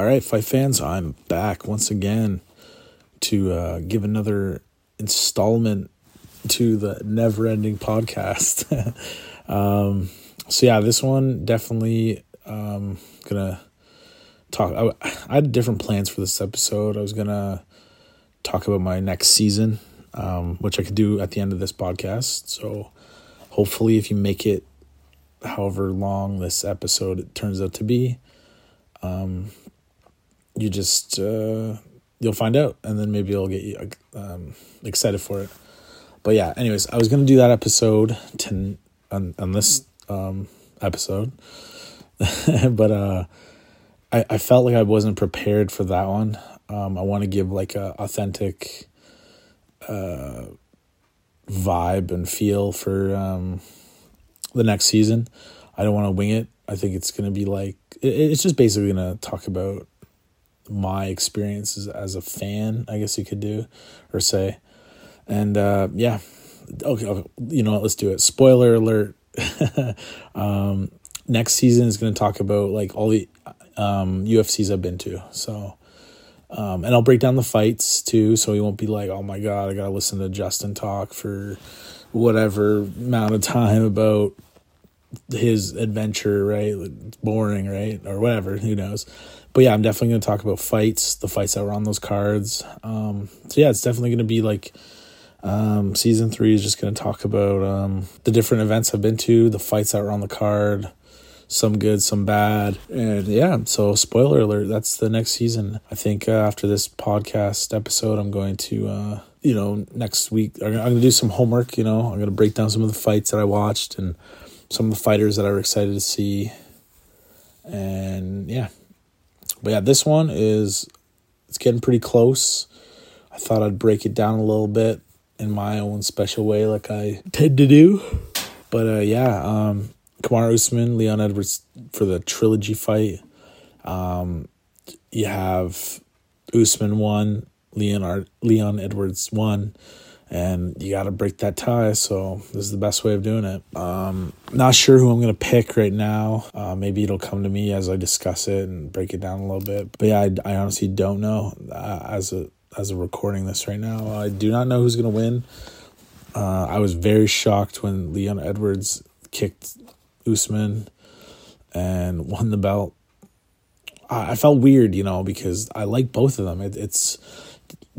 All right, fight fans, I'm back once again to uh, give another installment to the never ending podcast. um, so, yeah, this one definitely um, gonna talk. I, I, had different plans for this episode. I was gonna talk about my next season, um, which I could do at the end of this podcast. So, hopefully, if you make it however long this episode turns out to be, um, you just uh, you'll find out, and then maybe it'll get you um, excited for it. But yeah, anyways, I was gonna do that episode to on on this um, episode, but uh, I I felt like I wasn't prepared for that one. Um, I want to give like a authentic uh, vibe and feel for um, the next season. I don't want to wing it. I think it's gonna be like it, it's just basically gonna talk about my experiences as a fan, I guess you could do or say. And uh, yeah, okay, okay, you know what? Let's do it. Spoiler alert. um, next season is going to talk about like all the um, UFCs I've been to. So, um, and I'll break down the fights too, so you won't be like, oh my god, I gotta listen to Justin talk for whatever amount of time about his adventure, right? It's boring, right? Or whatever, who knows. But yeah, I'm definitely going to talk about fights, the fights that were on those cards. Um, so yeah, it's definitely going to be like um, season three is just going to talk about um, the different events I've been to, the fights that were on the card, some good, some bad. And yeah, so spoiler alert, that's the next season. I think uh, after this podcast episode, I'm going to, uh, you know, next week, I'm to do some homework, you know, I'm to break down some of the fights that I watched and some of the fighters that I were excited to see. And yeah. But yeah, this one is it's getting pretty close. I thought I'd break it down a little bit in my own special way like I tend to do. But uh yeah, um Kamaru Usman, Leon Edwards for the trilogy fight. Um you have Usman one, Leon Leon Edwards one and you got to break that tie. So this is the best way of doing it. Um, not sure who I'm gonna pick right now. Uh, maybe it'll come to me as I discuss it and break it down a little bit. But yeah, I, I honestly don't know uh, as a as a recording this right now. I do not know who's gonna win. Uh, I was very shocked when Leon Edwards kicked Usman and won the belt. I, I felt weird, you know, because I like both of them. It, it's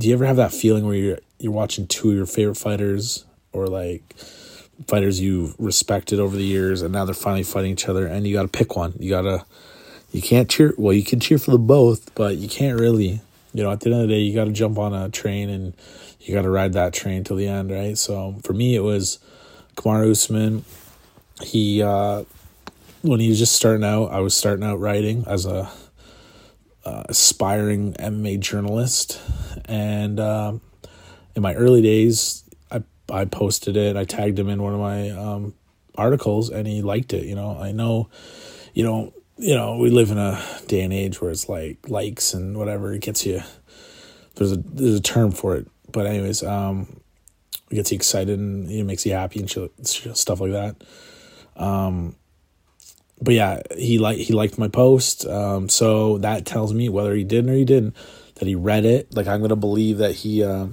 do you ever have that feeling where you're you're watching two of your favorite fighters or like fighters you've respected over the years and now they're finally fighting each other and you got to pick one? You got to you can't cheer well you can cheer for them both but you can't really you know at the end of the day you got to jump on a train and you got to ride that train till the end right? So for me it was Kamaru Usman. He uh when he was just starting out I was starting out writing as a uh, aspiring MMA journalist and um in my early days, I I posted it. I tagged him in one of my um, articles, and he liked it. You know, I know, you know, you know, we live in a day and age where it's like likes and whatever it gets you. There's a there's a term for it, but anyways, um, it gets you excited and it makes you happy and stuff like that. Um, but yeah, he like he liked my post, um, so that tells me whether he did or he didn't that he read it. Like I'm gonna believe that he. Uh,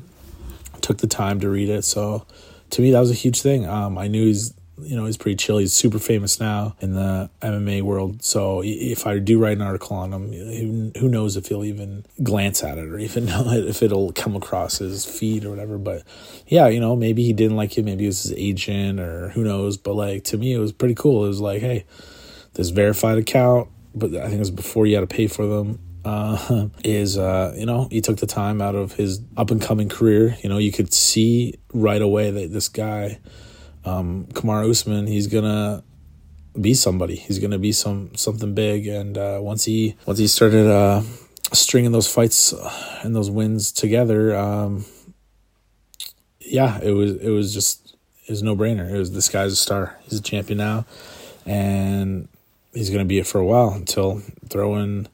took the time to read it. So to me, that was a huge thing. Um, I knew he's you know he's pretty chill. He's super famous now in the MMA world. So if I do write an article on him, who knows if he'll even glance at it or even know if it'll come across his feed or whatever. But yeah, you know maybe he didn't like it. Maybe it was his agent or who knows. But like to me, it was pretty cool. It was like hey, this verified account. But I think it was before you had to pay for them uh, is uh, you know he took the time out of his up and coming career. You know you could see right away that this guy, um, Kamaru Usman, he's gonna be somebody. He's gonna be some something big. And uh, once he once he started uh, stringing those fights and those wins together, um, yeah, it was it was just it was no brainer. It was this guy's a star. He's a champion now, and he's gonna be it for a while until throwing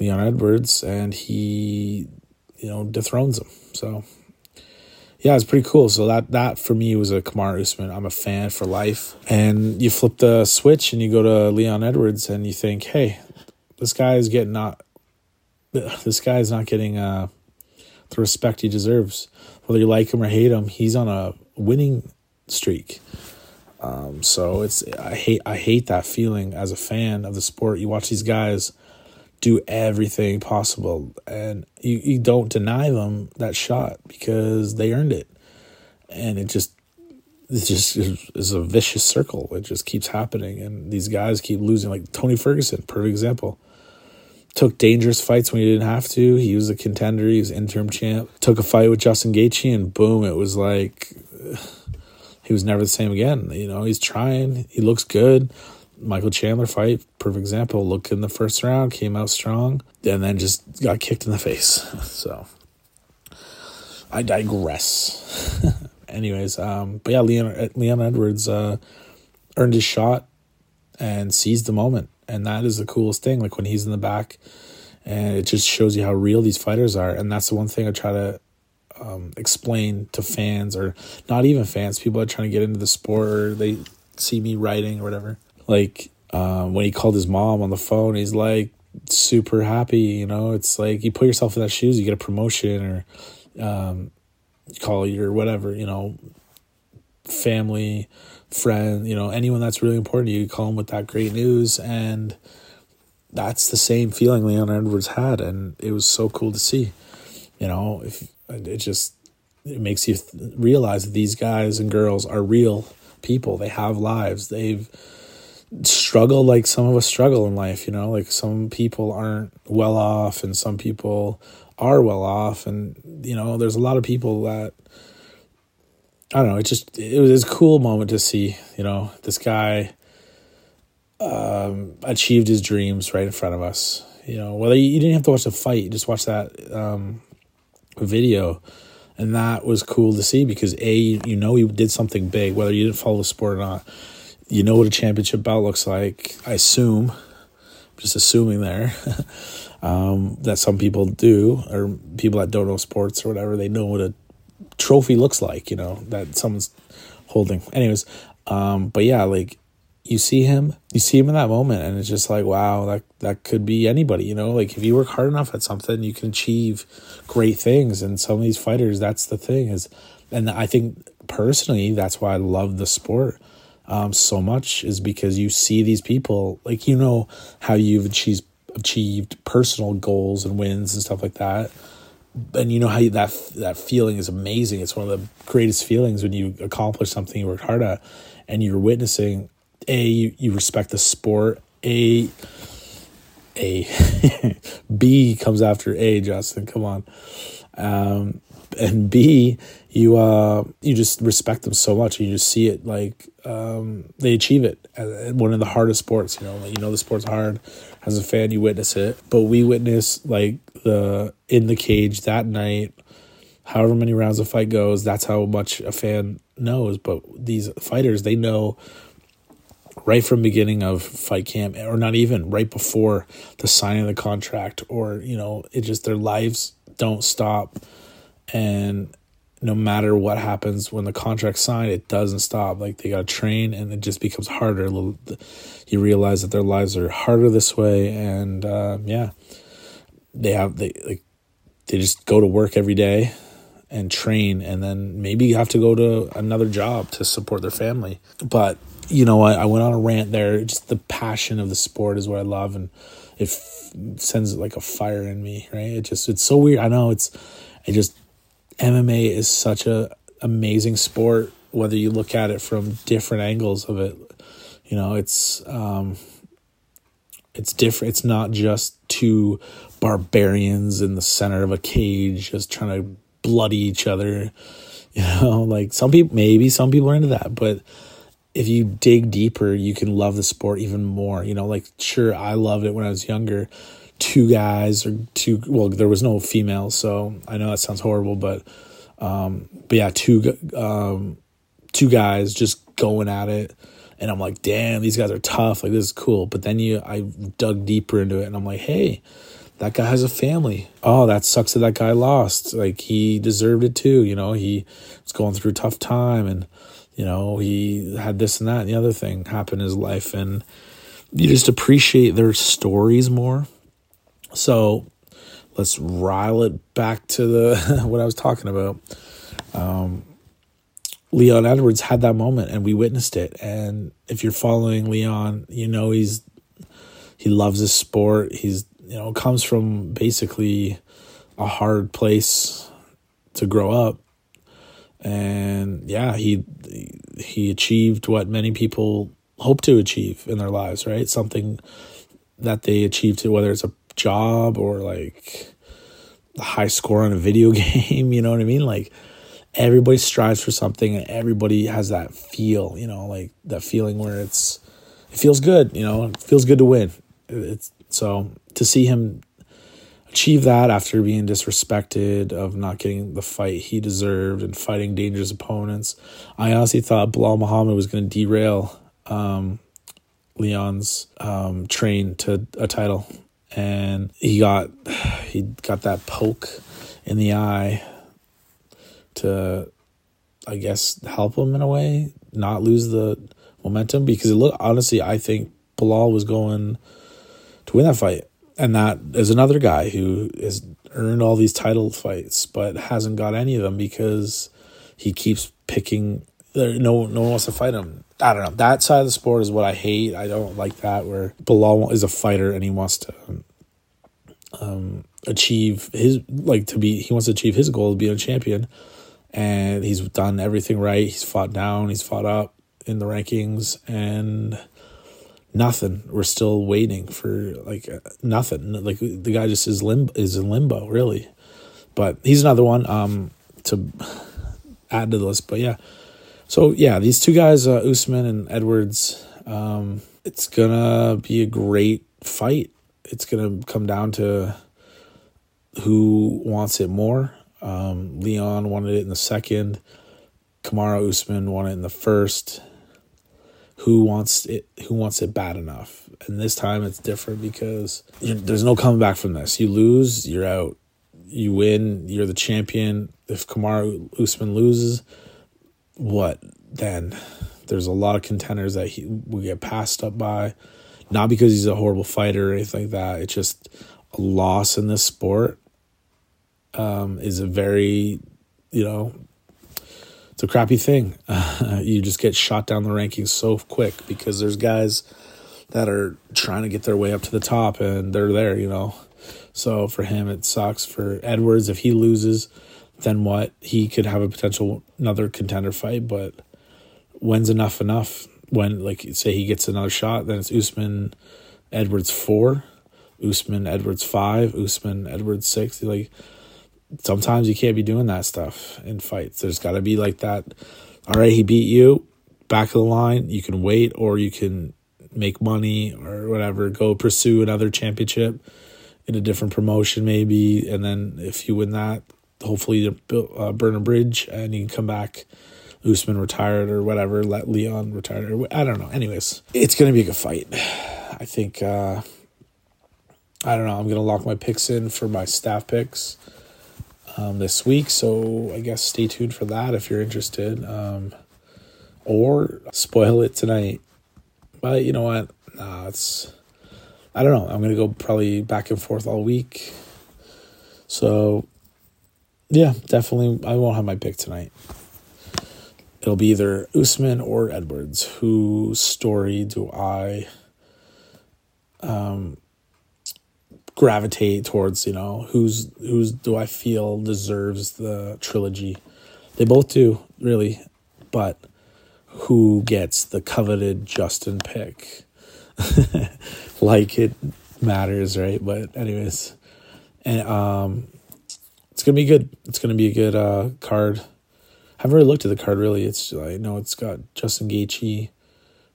Leon Edwards, and he, you know, dethrones him. So, yeah, it's pretty cool. So that that for me was a Kamaru Usman. I'm a fan for life. And you flip the switch and you go to Leon Edwards, and you think, hey, this guy is getting not this guy is not getting uh, the respect he deserves. Whether you like him or hate him, he's on a winning streak. Um, so it's I hate I hate that feeling as a fan of the sport. You watch these guys do everything possible, and you, you don't deny them that shot because they earned it, and it just it just is a vicious circle. It just keeps happening, and these guys keep losing. Like Tony Ferguson, perfect example. Took dangerous fights when he didn't have to. He was a contender. He was interim champ. Took a fight with Justin Gaethje, and boom, it was like he was never the same again. You know, he's trying. He looks good. Michael Chandler fight, perfect example. Looked in the first round, came out strong, and then just got kicked in the face. so I digress. Anyways, um, but yeah, Leon Leon Edwards uh, earned his shot and seized the moment, and that is the coolest thing. Like when he's in the back, and it just shows you how real these fighters are. And that's the one thing I try to um, explain to fans, or not even fans, people are trying to get into the sport, or they see me writing or whatever. Like um, when he called his mom on the phone, he's like super happy. You know, it's like you put yourself in that shoes, you get a promotion, or um, you call your whatever, you know, family, friend, you know, anyone that's really important to you, you call them with that great news. And that's the same feeling Leon Edwards had. And it was so cool to see, you know, if it just, it makes you realize that these guys and girls are real people. They have lives. They've struggled like some of us struggle in life, you know, like some people aren't well off and some people are well off and you know there's a lot of people that i don't know it just it was a cool moment to see you know this guy um, achieved his dreams right in front of us you know whether you, you didn't have to watch the fight just watch that um, video and that was cool to see because a you know he did something big whether you didn't follow the sport or not you know what a championship bout looks like i assume just assuming there um, that some people do, or people that don't know sports or whatever, they know what a trophy looks like, you know, that someone's holding. Anyways, um, but yeah, like you see him, you see him in that moment, and it's just like, wow, that that could be anybody, you know. Like if you work hard enough at something, you can achieve great things. And some of these fighters, that's the thing is, and I think personally, that's why I love the sport um, so much is because you see these people, like you know how you've achieved achieved personal goals and wins and stuff like that and you know how you, that that feeling is amazing it's one of the greatest feelings when you accomplish something you worked hard at and you're witnessing a you, you respect the sport. A a b comes after a justin come on. Um and b you uh you just respect them so much. And you just see it like um they achieve it. One of the hardest sports you know like, you know the sport's hard. As a fan you witness it. But we witness like the in the cage that night however many rounds the fight goes that's how much a fan knows. But these fighters they know right from beginning of fight camp or not even right before the signing of the contract or you know it just their lives don't stop and no matter what happens when the contract's signed, it doesn't stop. Like they got to train, and it just becomes harder. You realize that their lives are harder this way, and uh, yeah, they have they like they just go to work every day and train, and then maybe have to go to another job to support their family. But you know, I, I went on a rant there. Just the passion of the sport is what I love, and it f- sends like a fire in me. Right? It just it's so weird. I know it's. I just MMA is such a amazing sport whether you look at it from different angles of it you know it's um it's different it's not just two barbarians in the center of a cage just trying to bloody each other you know like some people maybe some people are into that but if you dig deeper you can love the sport even more. You know like sure i loved it when i was younger. Two guys or two well there was no females so i know that sounds horrible but um but yeah two um two guys just going at it and i'm like damn these guys are tough. Like this is cool. But then you i dug deeper into it and i'm like hey that guy has a family. Oh that sucks that that guy lost. Like he deserved it too. You know he was going through a tough time and you know he had this and that and the other thing happen in his life and you just appreciate their stories more so let's rile it back to the what I was talking about. Um, Leon Edwards had that moment, and we witnessed it. And if you're following Leon, you know he's he loves his sport. He's you know comes from basically a hard place to grow up, and yeah, he he achieved what many people hope to achieve in their lives, right? Something that they achieved, whether it's a job or like a high score on a video game, you know what I mean? Like everybody strives for something and everybody has that feel, you know, like that feeling where it's it feels good, you know, it feels good to win. It's so to see him achieve that after being disrespected of not getting the fight he deserved and fighting dangerous opponents. I honestly thought Belal Muhammad was going to derail um, Leon's um, train to a title, and he got he got that poke in the eye to, I guess, help him in a way not lose the momentum because it looked honestly I think Belal was going to win that fight, and that is another guy who has earned all these title fights but hasn't got any of them because he keeps picking. No, no one wants to fight him I don't know. That side of the sport is what I hate. I don't like that where Belal is a fighter and he wants to um, achieve his like to be. He wants to achieve his goal of being a champion, and he's done everything right. He's fought down. He's fought up in the rankings, and nothing. We're still waiting for like nothing. Like the guy just is limbo is in limbo really, but he's another one um to add to the list. But yeah. So yeah, these two guys, uh, Usman and Edwards, um, it's gonna be a great fight. It's gonna come down to who wants it more. Um, Leon wanted it in the second. Kamaru Usman won it in the first. Who wants it? Who wants it bad enough? And this time it's different because there's no coming back from this. You lose, you're out. You win, you're the champion. If Kamaru Usman loses, what then there's a lot of contenders that he will get passed up by not because he's a horrible fighter or anything like that it's just a loss in this sport um, is a very you know a crappy thing uh, you just get shot down the rankings so quick because there's guys that are trying to get their way up to the top and they're there you know so for him it sucks for edwards if he loses then what? He could have a potential another contender fight, but when's enough enough? When like say he gets another shot, then it's Usman Edwards four, Usman Edwards five, Usman Edwards six. Like sometimes you can't be doing that stuff in fights. There's got to be like that. All right, he beat you. Back of the line, you can wait or you can make money or whatever. Go pursue another championship in a different promotion, maybe. And then if you win that, hopefully to uh, burn a bridge and you can come back. Usman retired or whatever, let Leon retire. I don't know. Anyways, it's going to be a good fight. I think, uh, I don't know. I'm going to lock my picks in for my staff picks um, this week. So I guess stay tuned for that if you're interested. Um, or spoil it tonight. But you know what? Nah, it's, I don't know. I'm going to go probably back and forth all week. So yeah, definitely. I won't have my pick tonight. It'll be either Usman or Edwards. Whose story do I um, gravitate towards? You know, who's who's do I feel deserves the trilogy? They both do, really, but who gets the coveted Justin pick? like it matters, right? But anyways, and um, it's gonna be good. It's gonna be a good uh, card. I haven't really looked at the card really. It's I know it's got Justin Gaethje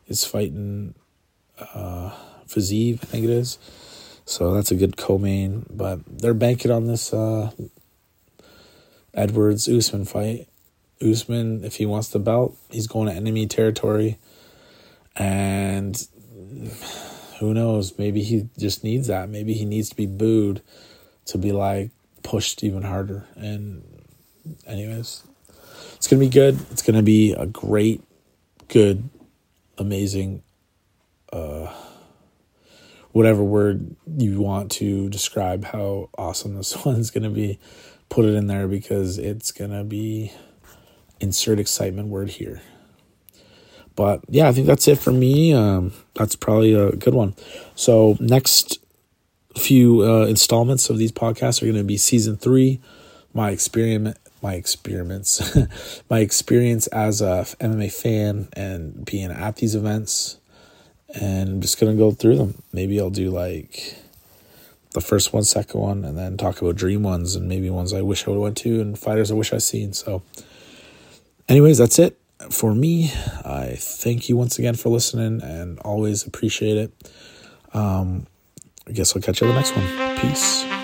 is fighting uh, Fiziev, I think it is. So that's a good co-main, but they're banking on this uh, Edwards Usman fight. Usman, if he wants the belt, he's going to enemy territory, and who knows? Maybe he just needs that. Maybe he needs to be booed to be like, pushed even harder. And, anyways, it's to be good. It's to be a great, good, amazing uh, whatever word you want to describe how awesome this one's going to be, put it in there because it's going to be insert excitement word here. But yeah, I think that's it for me. Um, that's probably a good one. So, next few uh, installments of these podcasts are going to be season three, my experiment, my experiments, my experience as a MMA fan and being at these events and I'm just gonna go through them. Maybe I'll do like the first one, second one, and then talk about dream ones and maybe ones I wish I would have went to and fighters I wish I seen. So, anyways, that's it for me. I thank you once again for listening and always appreciate it. Um, I guess I'll catch you on the next one. Peace.